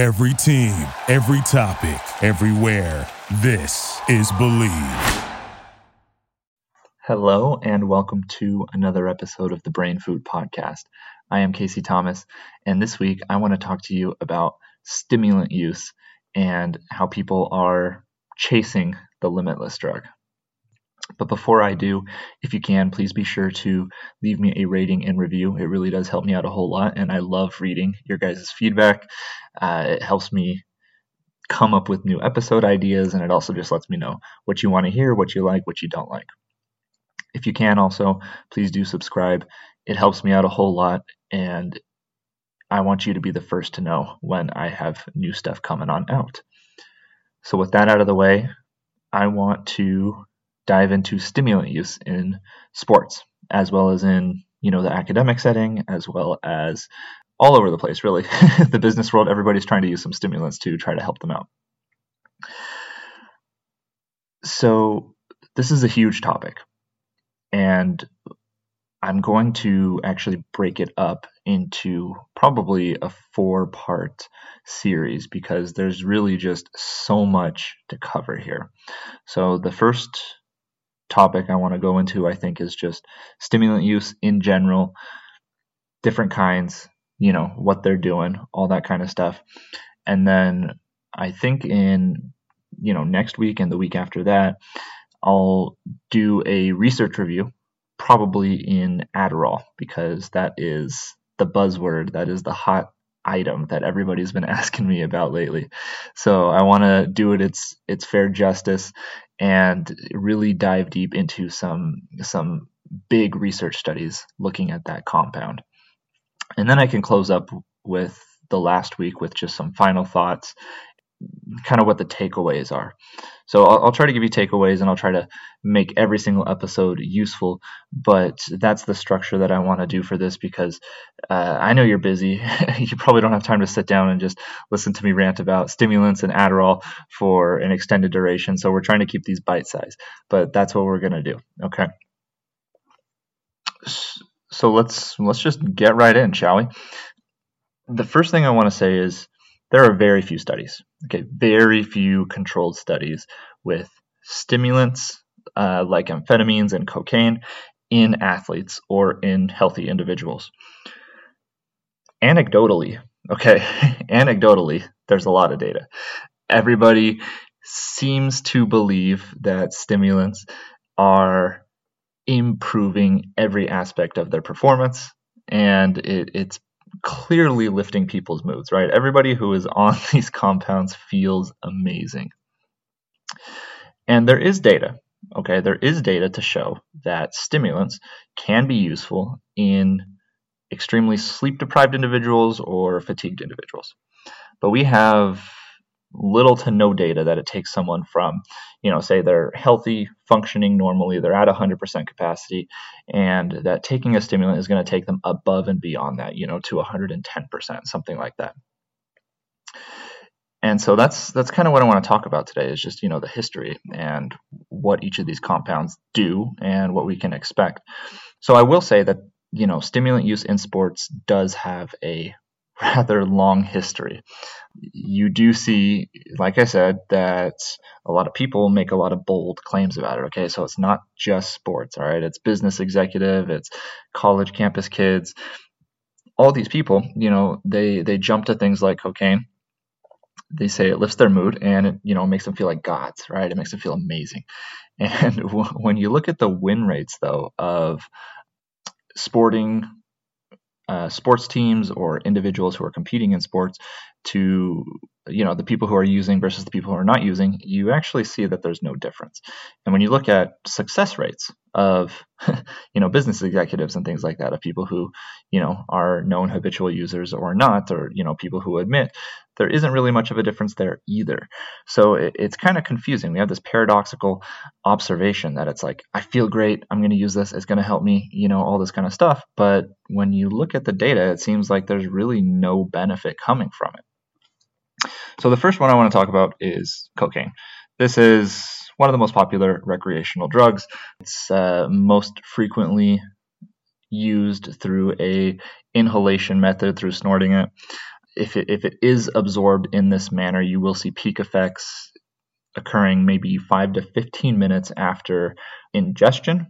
Every team, every topic, everywhere. This is Bleav. Hello, and welcome to another episode of the Brain Food Podcast. I am Casey Thomas, and this week I want to talk to you about stimulant use and how people are chasing the limitless drug. But before I do, if you can, please be sure to leave me a rating and review. It really does help me out a whole lot, and I love reading your guys' feedback. Uh, it helps me come up with new episode ideas, and it also just lets me know what you want to hear, what you like, what you don't like. If you can, also, please do subscribe. It helps me out a whole lot, and I want you to be the first to know when I have new stuff coming on out. So, with that out of the way, I want to dive into stimulant use in sports, as well as in you know the academic setting, as well as all over the place. Really, the business world, everybody's trying to use some stimulants to try to help them out. So, this is a huge topic, and I'm going to actually break it up into probably a four part series because there's really just so much to cover here. So, the first topic I want to go into, I think, is just stimulant use in general, different kinds, you know, what they're doing, all that kind of stuff. And then I think in, you know, next week and the week after that, I'll do a research review probably in Adderall because that is the buzzword, that is the hot item that everybody's been asking me about lately. So I want to do it its its fair justice and really dive deep into some some big research studies looking at that compound. And then I can close up with the last week with just some final thoughts kind of what the takeaways are. So I'll, I'll, try to give you takeaways and I'll try to make every single episode useful. But that's the structure that I want to do for this because uh, I know you're busy. you probably don't have time to sit down and just listen to me rant about stimulants and Adderall for an extended duration. So we're trying to keep these bite size. But that's what we're going to do. Okay. So let's let's just get right in, shall we? The first thing I want to say is there are very few studies, okay, very few controlled studies with stimulants uh, like amphetamines and cocaine in athletes or in healthy individuals. Anecdotally, okay, anecdotally, there's a lot of data. Everybody seems to believe that stimulants are improving every aspect of their performance and it, it's clearly lifting people's moods, right? Everybody who is on these compounds feels amazing. And there is data, okay? There is data to show that stimulants can be useful in extremely sleep deprived individuals or fatigued individuals. But we have little to no data that it takes someone from, you know, say they're healthy, functioning normally, they're at 100% capacity, and that taking a stimulant is going to take them above and beyond that, you know, to 110%, something like that. And so that's that's kind of what I want to talk about today is just you know the history and what each of these compounds do and what we can expect. So I will say that you know stimulant use in sports does have a rather long history. You do see, like I said, that a lot of people make a lot of bold claims about it. Okay, so it's not just sports, all right? It's business executive, it's college campus kids. All these people, you know, they they jump to things like cocaine. They say it lifts their mood and it, you know, makes them feel like gods, right? It makes them feel amazing. And when you look at the win rates, though, of sporting uh, sports teams or individuals who are competing in sports to you know the people who are using versus the people who are not using you actually see that there's no difference. And when you look at success rates of you know business executives and things like that of people who you know are known habitual users or not or you know people who admit there isn't really much of a difference there either so it, it's kind of confusing we have this paradoxical observation that it's like i feel great i'm going to use this it's going to help me you know all this kind of stuff but when you look at the data it seems like there's really no benefit coming from it so the first one I want to talk about is cocaine. This is one of the most popular recreational drugs. It's uh, most frequently used through a inhalation method through snorting it. If it, if it is absorbed in this manner, you will see peak effects occurring maybe 5 to 15 minutes after ingestion,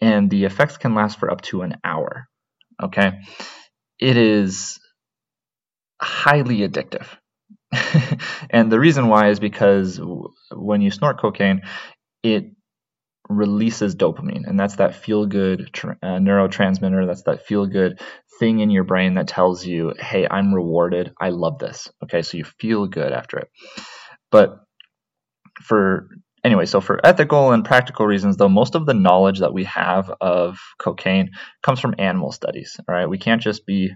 and the effects can last for up to an hour. Okay? It is highly addictive. and the reason why is because when you snort cocaine, it releases dopamine, and that's that feel good uh, neurotransmitter. That's that feel good thing in your brain that tells you, hey, I'm rewarded. I love this. Okay, so you feel good after it. But for anyway, so for ethical and practical reasons, though, most of the knowledge that we have of cocaine comes from animal studies. All right, we can't just be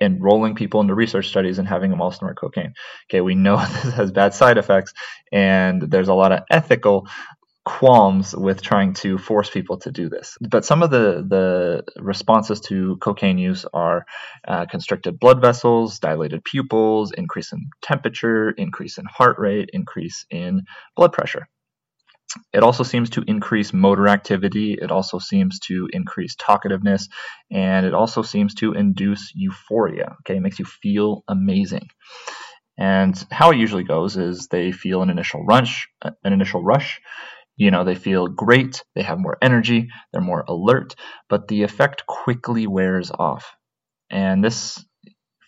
enrolling people into research studies and having them all snort cocaine. Okay, we know this has bad side effects, and there's a lot of ethical qualms with trying to force people to do this. But some of the, the responses to cocaine use are uh, constricted blood vessels, dilated pupils, increase in temperature, increase in heart rate, increase in blood pressure. It also seems to increase motor activity. It also seems to increase talkativeness, and it also seems to induce euphoria. Okay, it makes you feel amazing. And how it usually goes is they feel an initial rush, an initial rush. You know, they feel great, they have more energy, they're more alert, but the effect quickly wears off. And this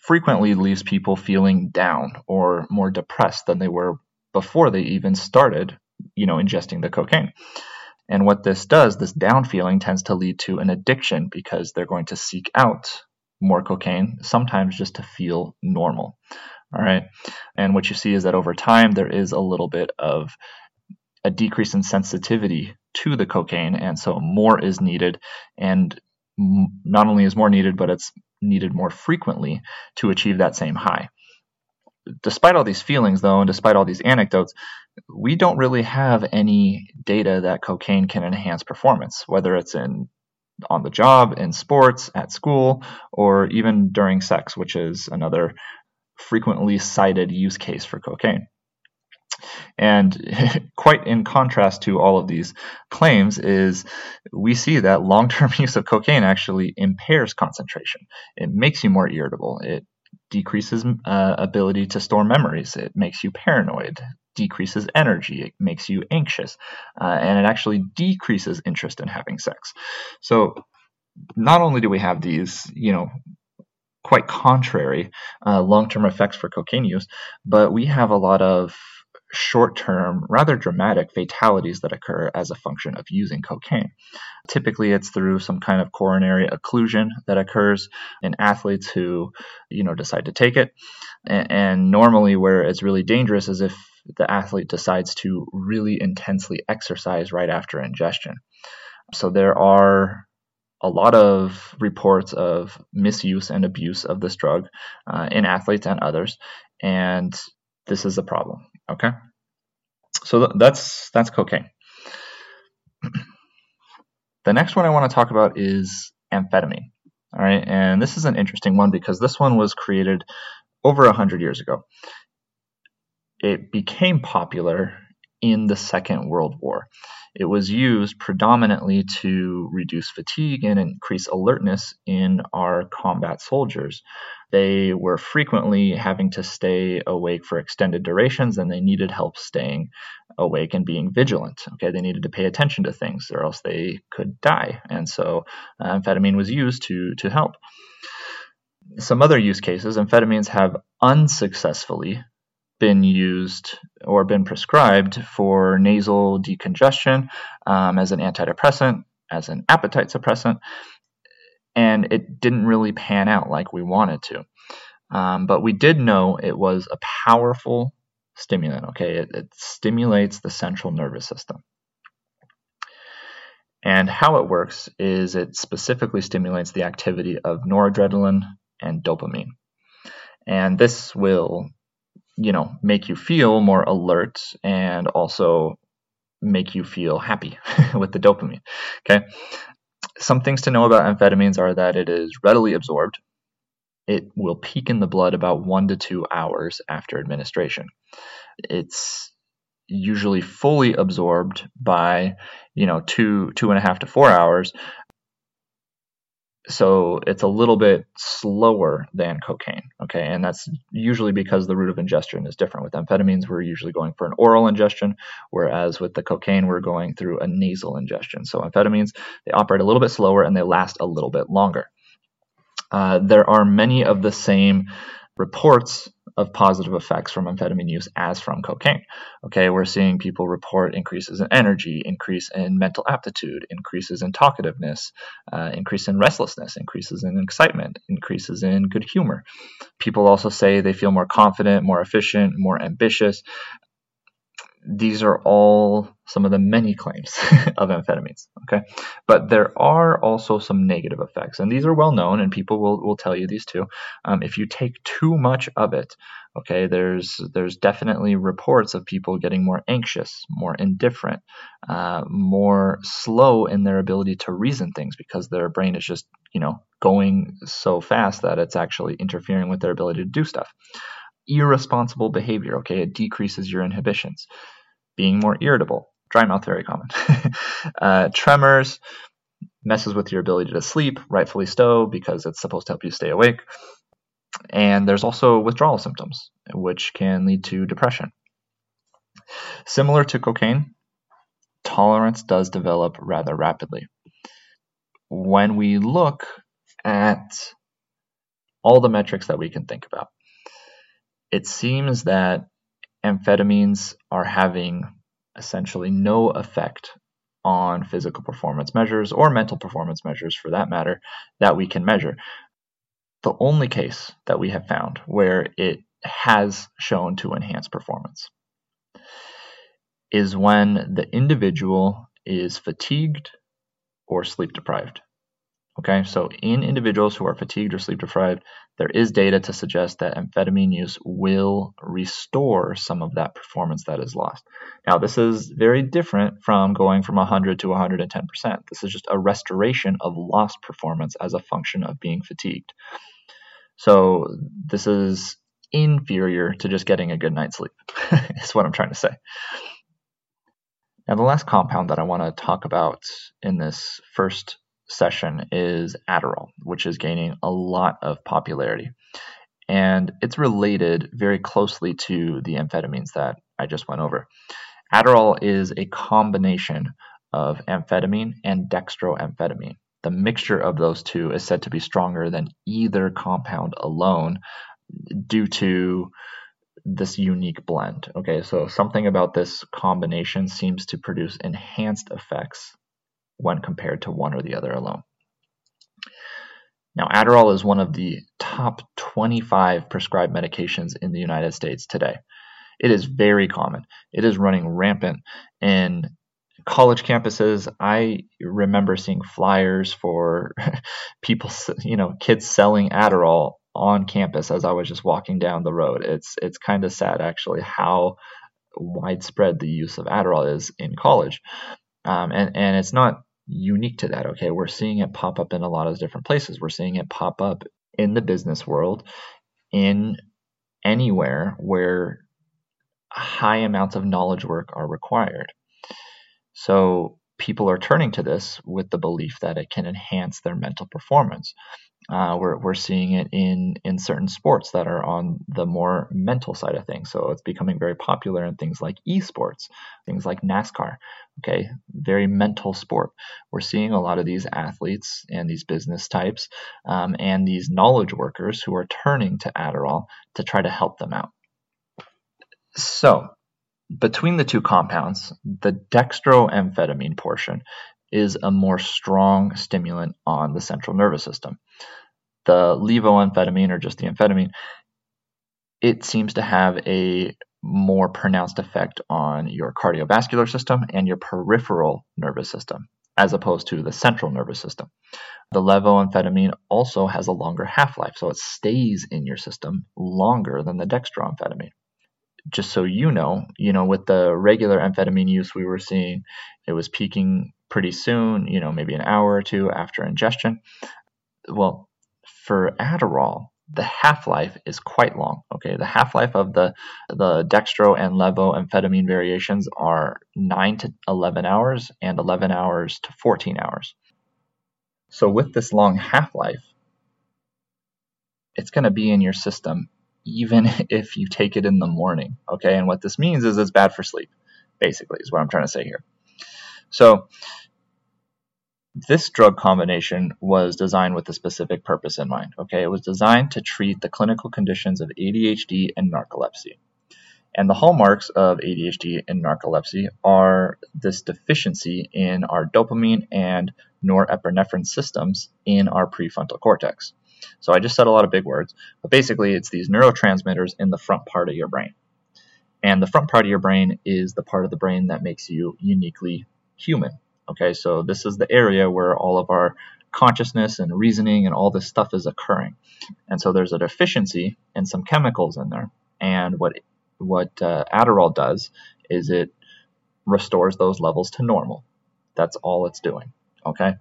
frequently leaves people feeling down or more depressed than they were before they even started you know, ingesting the cocaine. And what this does, this down feeling tends to lead to an addiction because they're going to seek out more cocaine, sometimes just to feel normal. All right. And what you see is that over time, there is a little bit of a decrease in sensitivity to the cocaine. And so more is needed. And not only is more needed, but it's needed more frequently to achieve that same high despite all these feelings, though, and despite all these anecdotes, we don't really have any data that cocaine can enhance performance, whether it's in on the job, in sports, at school, or even during sex, which is another frequently cited use case for cocaine. And quite in contrast to all of these claims is we see that long-term use of cocaine actually impairs concentration. It makes you more irritable. It decreases uh, ability to store memories. It makes you paranoid, decreases energy, it makes you anxious, uh, and it actually decreases interest in having sex. So, not only do we have these, you know, quite contrary uh, long-term effects for cocaine use, but we have a lot of short term, rather dramatic fatalities that occur as a function of using cocaine. Typically, it's through some kind of coronary occlusion that occurs in athletes who, you know, decide to take it. And, and normally, where it's really dangerous is if the athlete decides to really intensely exercise right after ingestion. So there are a lot of reports of misuse and abuse of this drug uh, in athletes and others, and this is a problem. Okay, so th- that's that's cocaine. the next one I want to talk about is amphetamine. All right, and this is an interesting one because this one was created over a hundred years ago. It became popular in the Second World War. It was used predominantly to reduce fatigue and increase alertness in our combat soldiers. They were frequently having to stay awake for extended durations and they needed help staying awake and being vigilant. Okay, they needed to pay attention to things or else they could die. And so uh, amphetamine was used to, to help. Some other use cases, amphetamines have unsuccessfully been used or been prescribed for nasal decongestion um, as an antidepressant, as an appetite suppressant, and it didn't really pan out like we wanted to. Um, but we did know it was a powerful stimulant. Okay, it, it stimulates the central nervous system. And how it works is it specifically stimulates the activity of noradrenaline and dopamine. And this will you know make you feel more alert and also make you feel happy with the dopamine okay? Some things to know about amphetamines are that it is readily absorbed. It will peak in the blood about one to two hours after administration. It's usually fully absorbed by you know two two and a half to four hours so it's a little bit slower than cocaine okay? And that's usually because the route of ingestion is different. With amphetamines we're usually going for an oral ingestion whereas with the cocaine we're going through a nasal ingestion. So amphetamines they operate a little bit slower and they last a little bit longer. Uh, there are many of the same reports of positive effects from amphetamine use as from cocaine. Okay, we're seeing people report increases in energy, increase in mental aptitude, increases in talkativeness, uh, increase in restlessness, increases in excitement, increases in good humor. People also say they feel more confident, more efficient, more ambitious these are all some of the many claims of amphetamines. Okay, but there are also some negative effects, and these are well known, and people will, will tell you these too. Um, if you take too much of it, okay, there's there's definitely reports of people getting more anxious, more indifferent, uh, more slow in their ability to reason things because their brain is just you know going so fast that it's actually interfering with their ability to do stuff irresponsible behavior. Okay, it decreases your inhibitions. Being more irritable, dry mouth, very common. uh, tremors messes with your ability to sleep, rightfully so, because it's supposed to help you stay awake. And there's also withdrawal symptoms, which can lead to depression. Similar to cocaine, tolerance does develop rather rapidly. When we look at all the metrics that we can think about, it seems that amphetamines are having essentially no effect on physical performance measures or mental performance measures for that matter that we can measure. The only case that we have found where it has shown to enhance performance is when the individual is fatigued or sleep deprived. Okay, so in individuals who are fatigued or sleep deprived, there is data to suggest that amphetamine use will restore some of that performance that is lost. Now, this is very different from going from 100 to 110%. This is just a restoration of lost performance as a function of being fatigued. So, this is inferior to just getting a good night's sleep, is what I'm trying to say. Now, the last compound that I want to talk about in this first session is Adderall, which is gaining a lot of popularity. And it's related very closely to the amphetamines that I just went over. Adderall is a combination of amphetamine and dextroamphetamine. The mixture of those two is said to be stronger than either compound alone due to this unique blend. Okay, so something about this combination seems to produce enhanced effects when compared to one or the other alone. Now, Adderall is one of the top 25 prescribed medications in the United States today. It is very common. It is running rampant in college campuses. I remember seeing flyers for people, you know, kids selling Adderall on campus as I was just walking down the road. It's it's kind of sad actually how widespread the use of Adderall is in college. Um, and, and it's not unique to that. Okay, we're seeing it pop up in a lot of different places. We're seeing it pop up in the business world, in anywhere where high amounts of knowledge work are required. So people are turning to this with the belief that it can enhance their mental performance. Uh, we're, we're seeing it in, in certain sports that are on the more mental side of things. So it's becoming very popular in things like esports, things like NASCAR. Okay, very mental sport. We're seeing a lot of these athletes and these business types um, and these knowledge workers who are turning to Adderall to try to help them out. So, between the two compounds, the dextroamphetamine portion is a more strong stimulant on the central nervous system. The levoamphetamine, or just the amphetamine, it seems to have a more pronounced effect on your cardiovascular system and your peripheral nervous system, as opposed to the central nervous system. The levoamphetamine also has a longer half life, so it stays in your system longer than the dextroamphetamine just so you know, you know, with the regular amphetamine use we were seeing, it was peaking pretty soon, you know, maybe an hour or two after ingestion. Well, for Adderall, the half-life is quite long. Okay, the half-life of the the dextro and levoamphetamine variations are 9 to 11 hours and 11 hours to 14 hours. So with this long half-life, it's going to be in your system even if you take it in the morning. Okay, and what this means is it's bad for sleep, basically, is what I'm trying to say here. So this drug combination was designed with a specific purpose in mind. Okay, it was designed to treat the clinical conditions of ADHD and narcolepsy. And the hallmarks of ADHD and narcolepsy are this deficiency in our dopamine and norepinephrine systems in our prefrontal cortex. So I just said a lot of big words, but basically it's these neurotransmitters in the front part of your brain. And the front part of your brain is the part of the brain that makes you uniquely human. Okay, so this is the area where all of our consciousness and reasoning and all this stuff is occurring. And so there's a deficiency in some chemicals in there. And what what uh, Adderall does is it restores those levels to normal. That's all it's doing. Okay.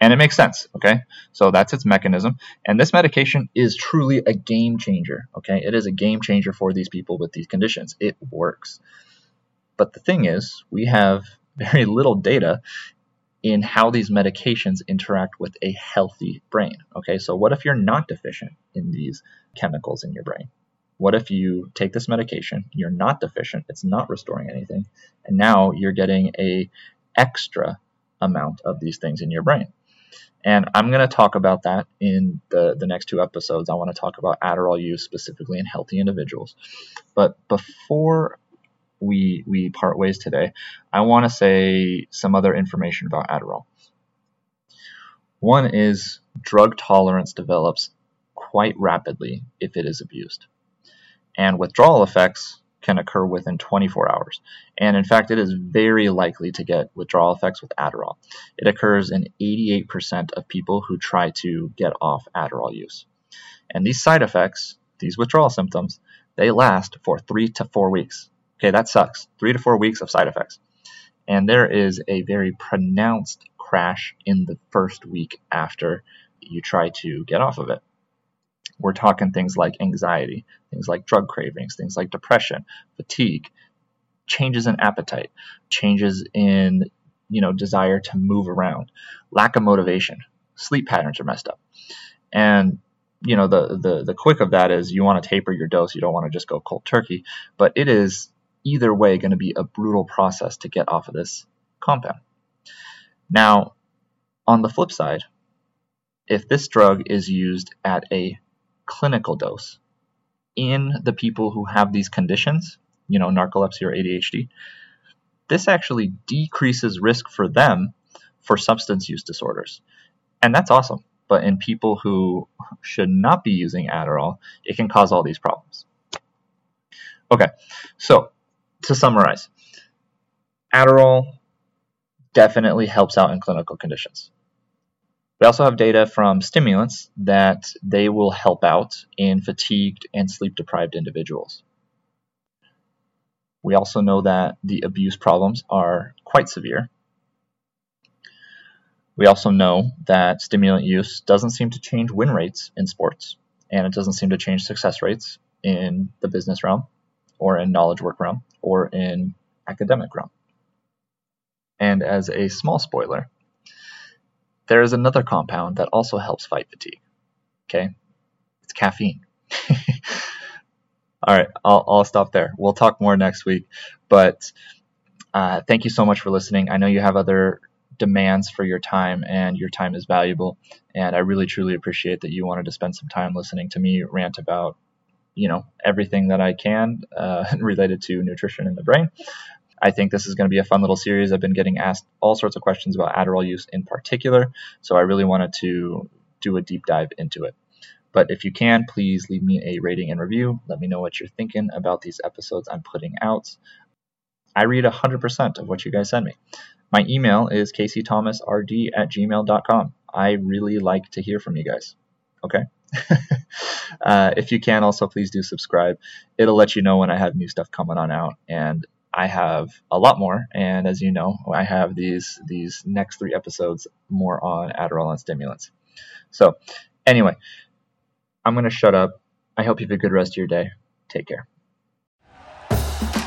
And it makes sense, okay? So that's its mechanism. And this medication is truly a game changer, okay? It is a game changer for these people with these conditions. It works. But the thing is, we have very little data in how these medications interact with a healthy brain, okay? So what if you're not deficient in these chemicals in your brain? What if you take this medication, you're not deficient, it's not restoring anything, and now you're getting a extra amount of these things in your brain. And I'm going to talk about that in the, the next two episodes. I want to talk about Adderall use specifically in healthy individuals. But before we, we part ways today, I want to say some other information about Adderall. One is drug tolerance develops quite rapidly if it is abused. And withdrawal effects can occur within 24 hours. And in fact, it is very likely to get withdrawal effects with Adderall. It occurs in 88% of people who try to get off Adderall use. And these side effects, these withdrawal symptoms, they last for three to four weeks. Okay, that sucks. Three to four weeks of side effects. And there is a very pronounced crash in the first week after you try to get off of it. We're talking things like anxiety, things like drug cravings, things like depression, fatigue, changes in appetite, changes in you know desire to move around, lack of motivation, sleep patterns are messed up. And you know the the the quick of that is you want to taper your dose, you don't want to just go cold turkey, but it is either way going to be a brutal process to get off of this compound. Now, on the flip side, if this drug is used at a clinical dose in the people who have these conditions, you know, narcolepsy or ADHD, this actually decreases risk for them for substance use disorders. And that's awesome. But in people who should not be using Adderall, it can cause all these problems. Okay, so to summarize, Adderall definitely helps out in clinical conditions. We also have data from stimulants that they will help out in fatigued and sleep deprived individuals. We also know that the abuse problems are quite severe. We also know that stimulant use doesn't seem to change win rates in sports, and it doesn't seem to change success rates in the business realm, or in knowledge work realm, or in academic realm. And as a small spoiler, there is another compound that also helps fight fatigue. Okay, it's caffeine. All right, I'll, I'll stop there. We'll talk more next week. But uh, thank you so much for listening. I know you have other demands for your time, and your time is valuable. And I really, truly appreciate that you wanted to spend some time listening to me rant about, you know, everything that I can uh, related to nutrition in the brain. I think this is going to be a fun little series. I've been getting asked all sorts of questions about Adderall use in particular, so I really wanted to do a deep dive into it. But if you can, please leave me a rating and review. Let me know what you're thinking about these episodes I'm putting out. I read 100% of what you guys send me. My email is caseythomasrd at gmail.com. I really like to hear from you guys. Okay? uh, if you can, also please do subscribe. It'll let you know when I have new stuff coming on out. And I have a lot more, and as you know, I have these these next three episodes more on Adderall and stimulants. So, anyway, I'm gonna shut up. I hope you have a good rest of your day. Take care.